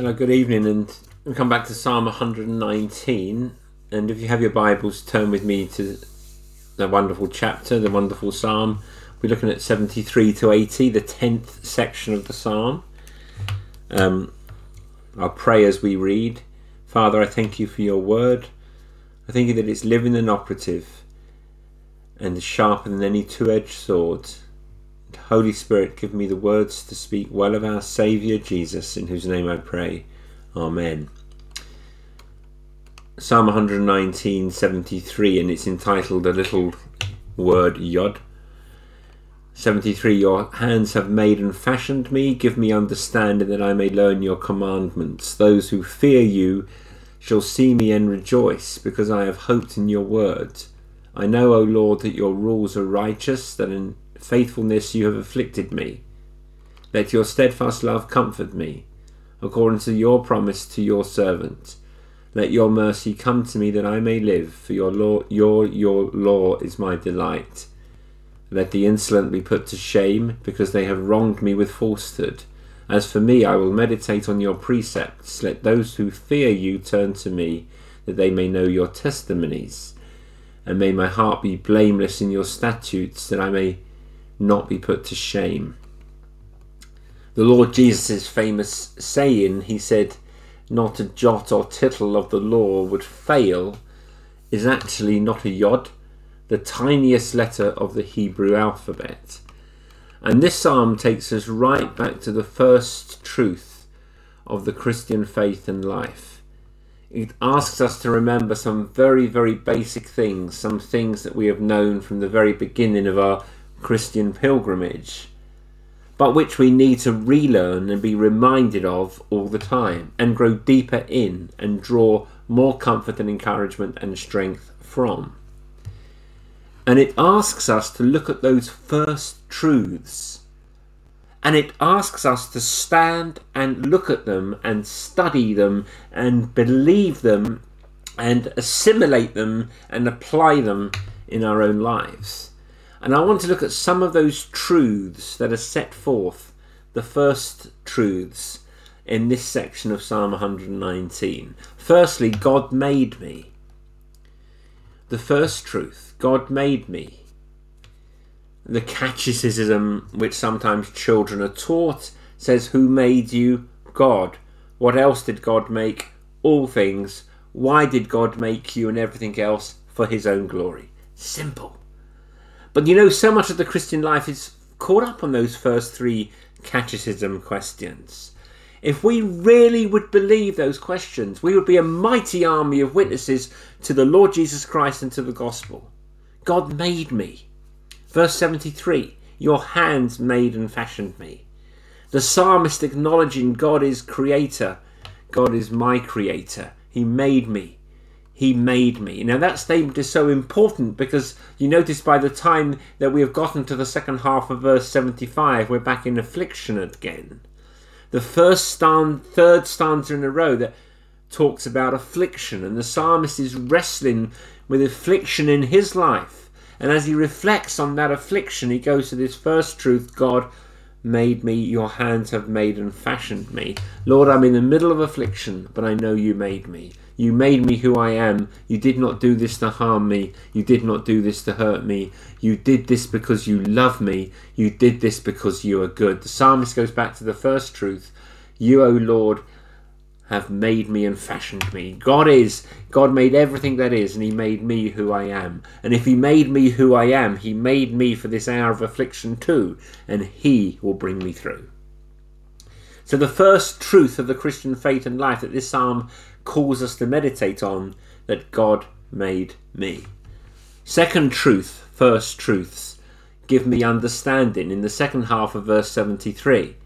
Hello, good evening, and we come back to Psalm 119. And if you have your Bibles, turn with me to the wonderful chapter, the wonderful Psalm. We're looking at 73 to 80, the 10th section of the Psalm. Um, I'll pray as we read. Father, I thank you for your word. I thank you that it's living and operative and sharper than any two edged sword. Holy Spirit, give me the words to speak well of our Saviour Jesus, in whose name I pray. Amen. Psalm 119, 73, and it's entitled a little word Yod. 73 Your hands have made and fashioned me, give me understanding that I may learn your commandments. Those who fear you shall see me and rejoice, because I have hoped in your words. I know, O Lord, that your rules are righteous, that in faithfulness you have afflicted me. Let your steadfast love comfort me, according to your promise to your servant. Let your mercy come to me that I may live, for your law, your, your law is my delight. Let the insolent be put to shame, because they have wronged me with falsehood. As for me, I will meditate on your precepts. Let those who fear you turn to me, that they may know your testimonies. And may my heart be blameless in your statutes, that I may not be put to shame. The Lord Jesus' famous saying, he said, not a jot or tittle of the law would fail, is actually not a yod, the tiniest letter of the Hebrew alphabet. And this psalm takes us right back to the first truth of the Christian faith and life. It asks us to remember some very, very basic things, some things that we have known from the very beginning of our Christian pilgrimage, but which we need to relearn and be reminded of all the time and grow deeper in and draw more comfort and encouragement and strength from. And it asks us to look at those first truths. And it asks us to stand and look at them and study them and believe them and assimilate them and apply them in our own lives. And I want to look at some of those truths that are set forth, the first truths in this section of Psalm 119. Firstly, God made me. The first truth, God made me. The catechism, which sometimes children are taught, says, Who made you? God. What else did God make? All things. Why did God make you and everything else? For his own glory. Simple. But you know, so much of the Christian life is caught up on those first three catechism questions. If we really would believe those questions, we would be a mighty army of witnesses to the Lord Jesus Christ and to the gospel. God made me. Verse 73 Your hands made and fashioned me. The psalmist acknowledging God is creator, God is my creator. He made me. He made me. Now, that statement is so important because you notice by the time that we have gotten to the second half of verse 75, we're back in affliction again. The first stand, third stanza in a row that talks about affliction, and the psalmist is wrestling with affliction in his life. And as he reflects on that affliction, he goes to this first truth God made me, your hands have made and fashioned me. Lord, I'm in the middle of affliction, but I know you made me. You made me who I am. You did not do this to harm me. You did not do this to hurt me. You did this because you love me. You did this because you are good. The psalmist goes back to the first truth. You, O Lord, have made me and fashioned me. God is. God made everything that is, and He made me who I am. And if He made me who I am, He made me for this hour of affliction too, and He will bring me through. So, the first truth of the Christian faith and life that this psalm calls us to meditate on that God made me. Second truth, first truths, give me understanding in the second half of verse 73.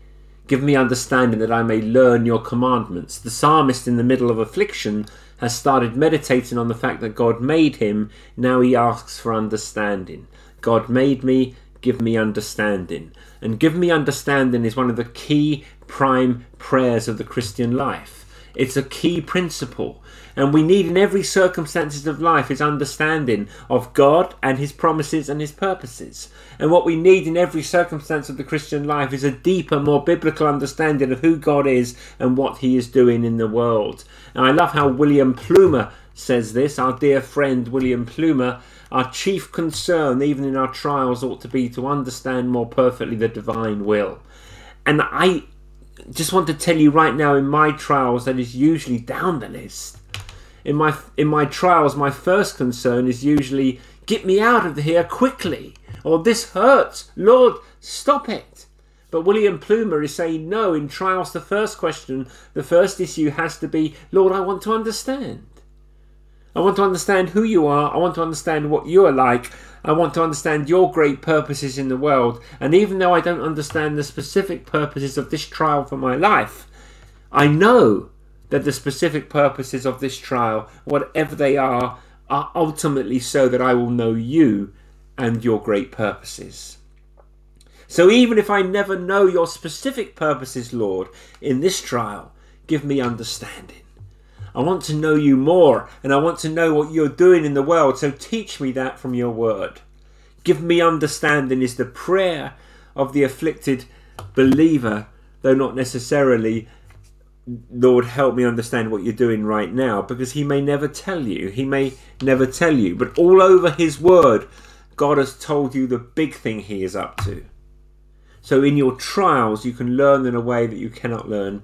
Give me understanding that I may learn your commandments. The psalmist, in the middle of affliction, has started meditating on the fact that God made him. Now he asks for understanding. God made me, give me understanding. And give me understanding is one of the key prime prayers of the Christian life. It's a key principle. And we need in every circumstances of life is understanding of God and his promises and his purposes. And what we need in every circumstance of the Christian life is a deeper, more biblical understanding of who God is and what he is doing in the world. And I love how William Plumer says this, our dear friend William Plumer. Our chief concern, even in our trials, ought to be to understand more perfectly the divine will. And I just want to tell you right now, in my trials, that is usually down the list. In my in my trials, my first concern is usually get me out of here quickly, or this hurts. Lord, stop it. But William Plumer is saying no. In trials, the first question, the first issue has to be, Lord, I want to understand. I want to understand who you are. I want to understand what you are like. I want to understand your great purposes in the world. And even though I don't understand the specific purposes of this trial for my life, I know that the specific purposes of this trial, whatever they are, are ultimately so that I will know you and your great purposes. So even if I never know your specific purposes, Lord, in this trial, give me understanding. I want to know you more and I want to know what you're doing in the world. So teach me that from your word. Give me understanding is the prayer of the afflicted believer, though not necessarily, Lord, help me understand what you're doing right now, because he may never tell you. He may never tell you. But all over his word, God has told you the big thing he is up to. So in your trials, you can learn in a way that you cannot learn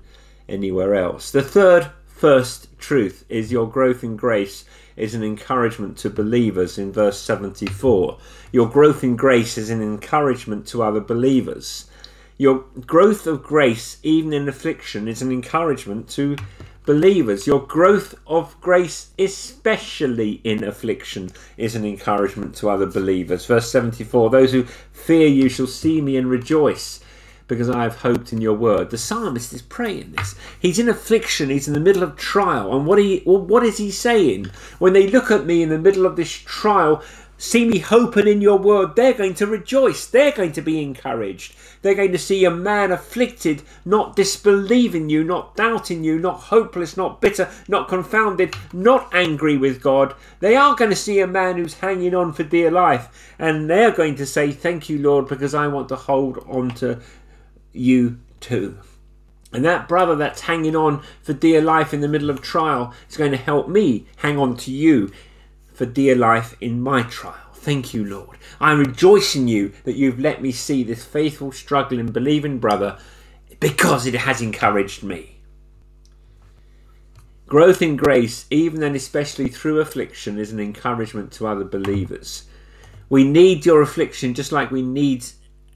anywhere else. The third first truth is your growth in grace is an encouragement to believers in verse 74. Your growth in grace is an encouragement to other believers. Your growth of grace, even in affliction, is an encouragement to believers. Your growth of grace, especially in affliction, is an encouragement to other believers. Verse 74 Those who fear you shall see me and rejoice because I have hoped in your word. The psalmist is praying this. He's in affliction, he's in the middle of trial. And what, he, well, what is he saying? When they look at me in the middle of this trial, see me hoping in your word, they're going to rejoice. They're going to be encouraged. They're going to see a man afflicted, not disbelieving you, not doubting you, not hopeless, not bitter, not confounded, not angry with God. They are going to see a man who's hanging on for dear life, and they're going to say, Thank you, Lord, because I want to hold on to you too. And that brother that's hanging on for dear life in the middle of trial is going to help me hang on to you for dear life in my trial. Thank you, Lord. I rejoice in you that you've let me see this faithful, struggling, believing brother because it has encouraged me. Growth in grace, even and especially through affliction, is an encouragement to other believers. We need your affliction just like we need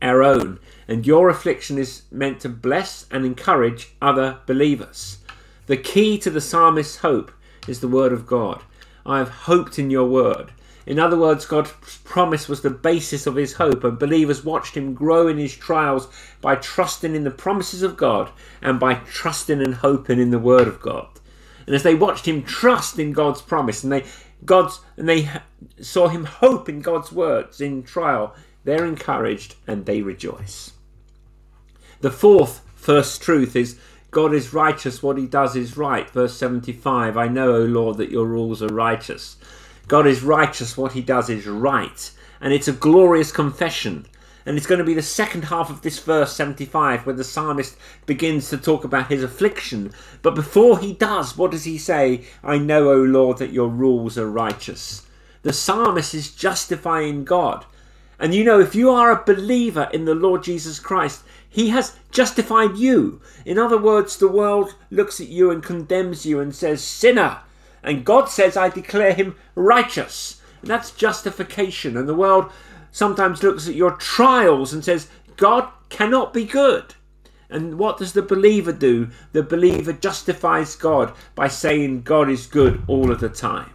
our own, and your affliction is meant to bless and encourage other believers. The key to the psalmist's hope is the word of God. I have hoped in your word. In other words, God's promise was the basis of his hope, and believers watched him grow in his trials by trusting in the promises of God and by trusting and hoping in the word of God. And as they watched him trust in God's promise and they God's and they saw him hope in God's words in trial, they're encouraged and they rejoice. The fourth first truth is God is righteous, what he does is right. Verse 75 I know, O Lord, that your rules are righteous. God is righteous, what he does is right. And it's a glorious confession. And it's going to be the second half of this verse 75 where the psalmist begins to talk about his affliction. But before he does, what does he say? I know, O Lord, that your rules are righteous. The psalmist is justifying God. And you know, if you are a believer in the Lord Jesus Christ, He has justified you. In other words, the world looks at you and condemns you and says, Sinner. And God says, I declare him righteous. And that's justification. And the world sometimes looks at your trials and says, God cannot be good. And what does the believer do? The believer justifies God by saying God is good all of the time.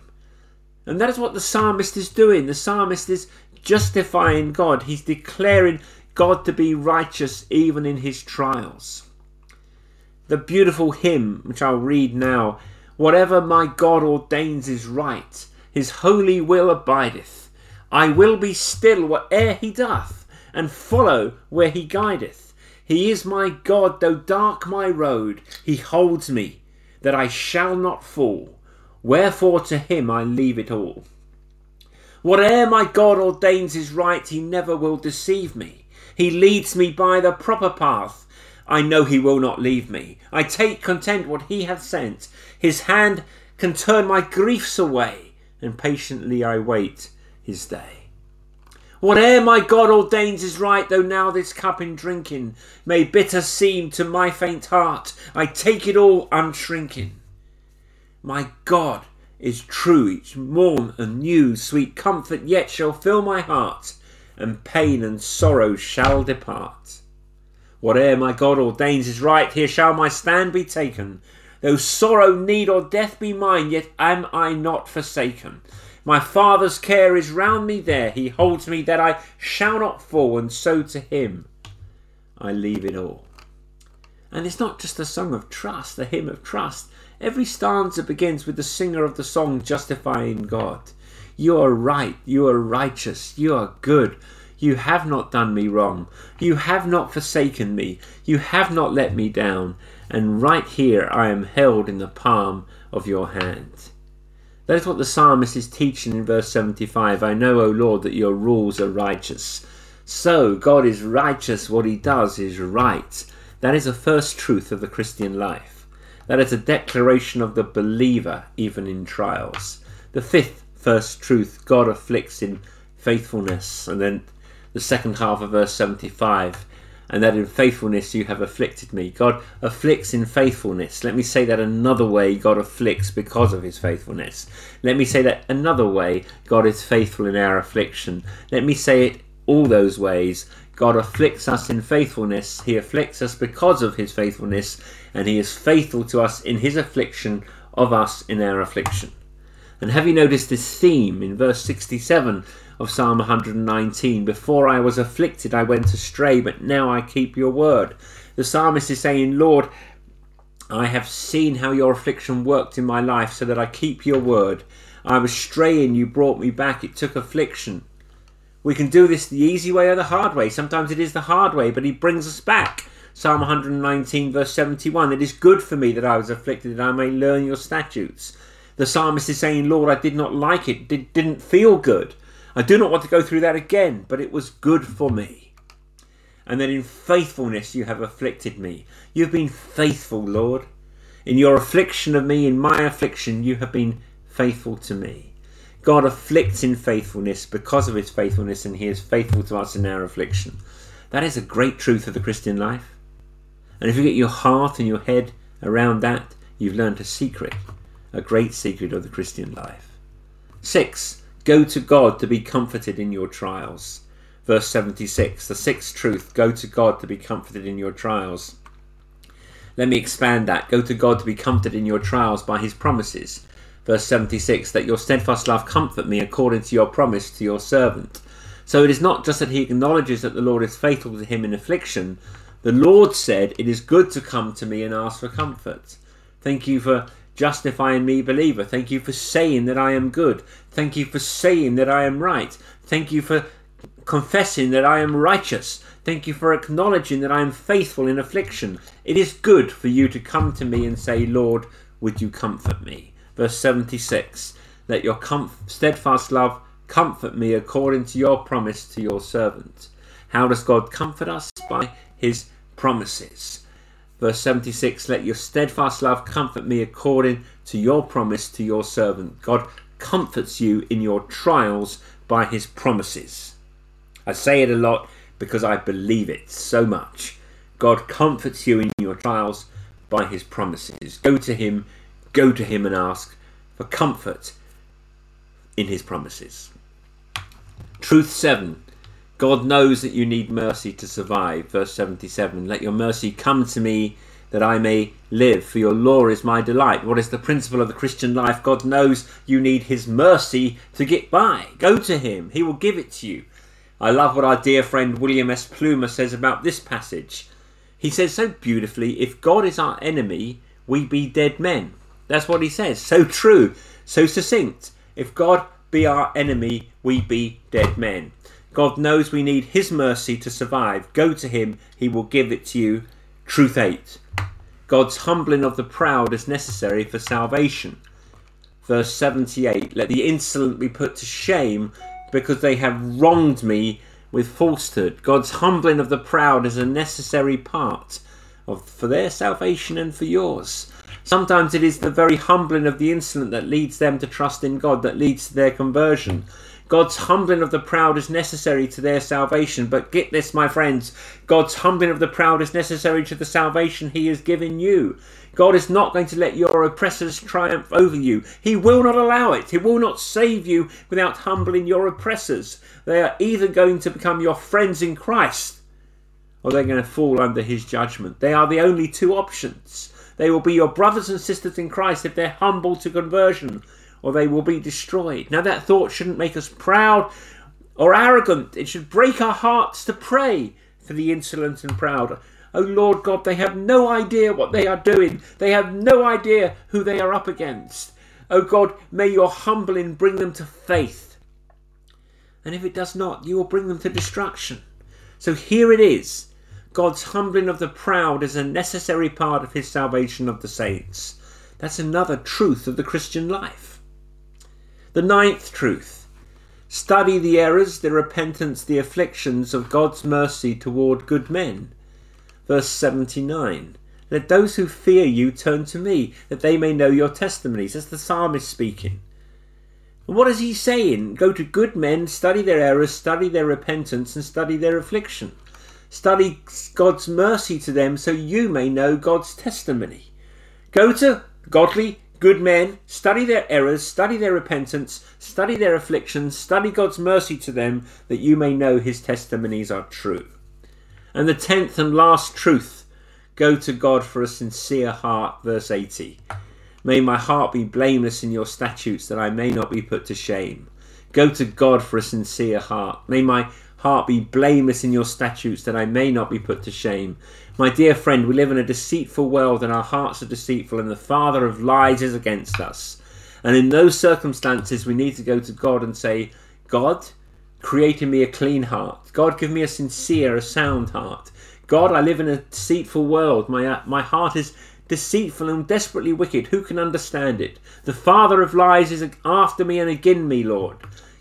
And that is what the psalmist is doing. The psalmist is justifying God. He's declaring God to be righteous even in his trials. The beautiful hymn, which I'll read now Whatever my God ordains is right, his holy will abideth. I will be still whate'er he doth, and follow where he guideth. He is my God, though dark my road, he holds me. that I shall not fall. Wherefore to him I leave it all. Whate'er my God ordains is right, he never will deceive me. He leads me by the proper path. I know he will not leave me. I take content what he hath sent. His hand can turn my griefs away, and patiently I wait his day. Whate'er my God ordains is right, though now this cup in drinking may bitter seem to my faint heart, I take it all unshrinking. My God is true each morn and new, sweet comfort yet shall fill my heart, and pain and sorrow shall depart. Whate'er my God ordains is right, here shall my stand be taken. Though sorrow, need, or death be mine, yet am I not forsaken. My Father's care is round me there. He holds me that I shall not fall, and so to Him I leave it all. And it's not just a song of trust, a hymn of trust. Every stanza begins with the singer of the song justifying God. You are right, you are righteous, you are good. You have not done me wrong. You have not forsaken me. You have not let me down. And right here I am held in the palm of your hand. That is what the psalmist is teaching in verse 75. I know, O Lord, that your rules are righteous. So, God is righteous, what he does is right. That is the first truth of the Christian life. That is a declaration of the believer, even in trials. The fifth first truth God afflicts in faithfulness. And then the second half of verse 75 and that in faithfulness you have afflicted me. God afflicts in faithfulness. Let me say that another way God afflicts because of his faithfulness. Let me say that another way God is faithful in our affliction. Let me say it all those ways. God afflicts us in faithfulness. He afflicts us because of his faithfulness, and he is faithful to us in his affliction of us in our affliction. And have you noticed this theme in verse 67 of Psalm 119. Before I was afflicted, I went astray, but now I keep your word. The psalmist is saying, Lord, I have seen how your affliction worked in my life so that I keep your word. I was straying, you brought me back. It took affliction. We can do this the easy way or the hard way. Sometimes it is the hard way, but he brings us back. Psalm 119, verse 71 It is good for me that I was afflicted, that I may learn your statutes. The psalmist is saying, Lord, I did not like it, did, didn't feel good. I do not want to go through that again, but it was good for me. And then in faithfulness you have afflicted me. You have been faithful, Lord. In your affliction of me, in my affliction, you have been faithful to me. God afflicts in faithfulness because of his faithfulness, and he is faithful to us in our affliction. That is a great truth of the Christian life. And if you get your heart and your head around that, you've learned a secret, a great secret of the Christian life. Six, Go to God to be comforted in your trials. Verse 76, the sixth truth go to God to be comforted in your trials. Let me expand that. Go to God to be comforted in your trials by his promises. Verse 76, that your steadfast love comfort me according to your promise to your servant. So it is not just that he acknowledges that the Lord is faithful to him in affliction. The Lord said, It is good to come to me and ask for comfort. Thank you for justifying me, believer. Thank you for saying that I am good. Thank you for saying that I am right. Thank you for confessing that I am righteous. Thank you for acknowledging that I am faithful in affliction. It is good for you to come to me and say, Lord, would you comfort me? Verse 76 Let your comf- steadfast love comfort me according to your promise to your servant. How does God comfort us? By his promises. Verse 76 Let your steadfast love comfort me according to your promise to your servant. God comforts you in your trials by his promises. I say it a lot because I believe it so much. God comforts you in your trials by his promises. Go to him, go to him and ask for comfort in his promises. Truth 7 God knows that you need mercy to survive. Verse 77 Let your mercy come to me that I may live, for your law is my delight. What is the principle of the Christian life? God knows you need his mercy to get by. Go to him, he will give it to you. I love what our dear friend William S. Plumer says about this passage. He says so beautifully if God is our enemy, we be dead men. That's what he says. So true, so succinct. If God be our enemy, we be dead men. God knows we need His mercy to survive. Go to Him, He will give it to you. Truth 8. God's humbling of the proud is necessary for salvation. Verse 78 Let the insolent be put to shame because they have wronged me with falsehood. God's humbling of the proud is a necessary part of, for their salvation and for yours. Sometimes it is the very humbling of the insolent that leads them to trust in God, that leads to their conversion. God's humbling of the proud is necessary to their salvation. But get this, my friends God's humbling of the proud is necessary to the salvation He has given you. God is not going to let your oppressors triumph over you. He will not allow it. He will not save you without humbling your oppressors. They are either going to become your friends in Christ or they're going to fall under His judgment. They are the only two options. They will be your brothers and sisters in Christ if they're humble to conversion or they will be destroyed. Now, that thought shouldn't make us proud or arrogant. It should break our hearts to pray for the insolent and proud. Oh Lord God, they have no idea what they are doing. They have no idea who they are up against. Oh God, may your humbling bring them to faith. And if it does not, you will bring them to destruction. So here it is. God's humbling of the proud is a necessary part of his salvation of the saints. That's another truth of the Christian life. The ninth truth study the errors, the repentance, the afflictions of God's mercy toward good men. Verse 79 Let those who fear you turn to me, that they may know your testimonies. That's the psalmist speaking. And what is he saying? Go to good men, study their errors, study their repentance, and study their affliction. Study God's mercy to them so you may know God's testimony. Go to godly, Good men, study their errors, study their repentance, study their afflictions, study God's mercy to them, that you may know his testimonies are true. And the tenth and last truth go to God for a sincere heart, verse 80. May my heart be blameless in your statutes, that I may not be put to shame. Go to God for a sincere heart. May my heart be blameless in your statutes, that I may not be put to shame. My dear friend, we live in a deceitful world, and our hearts are deceitful, and the father of lies is against us. And in those circumstances, we need to go to God and say, God, create in me a clean heart. God, give me a sincere, a sound heart. God, I live in a deceitful world. My, uh, my heart is deceitful and desperately wicked. Who can understand it? The father of lies is after me and again me, Lord.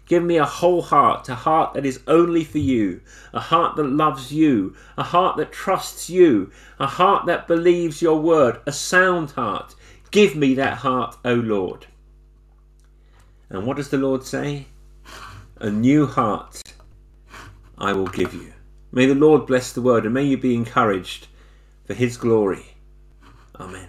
Give me a whole heart, a heart that is only for you, a heart that loves you, a heart that trusts you, a heart that believes your word, a sound heart. Give me that heart, O Lord. And what does the Lord say? A new heart I will give you. May the Lord bless the word and may you be encouraged for his glory. Amen.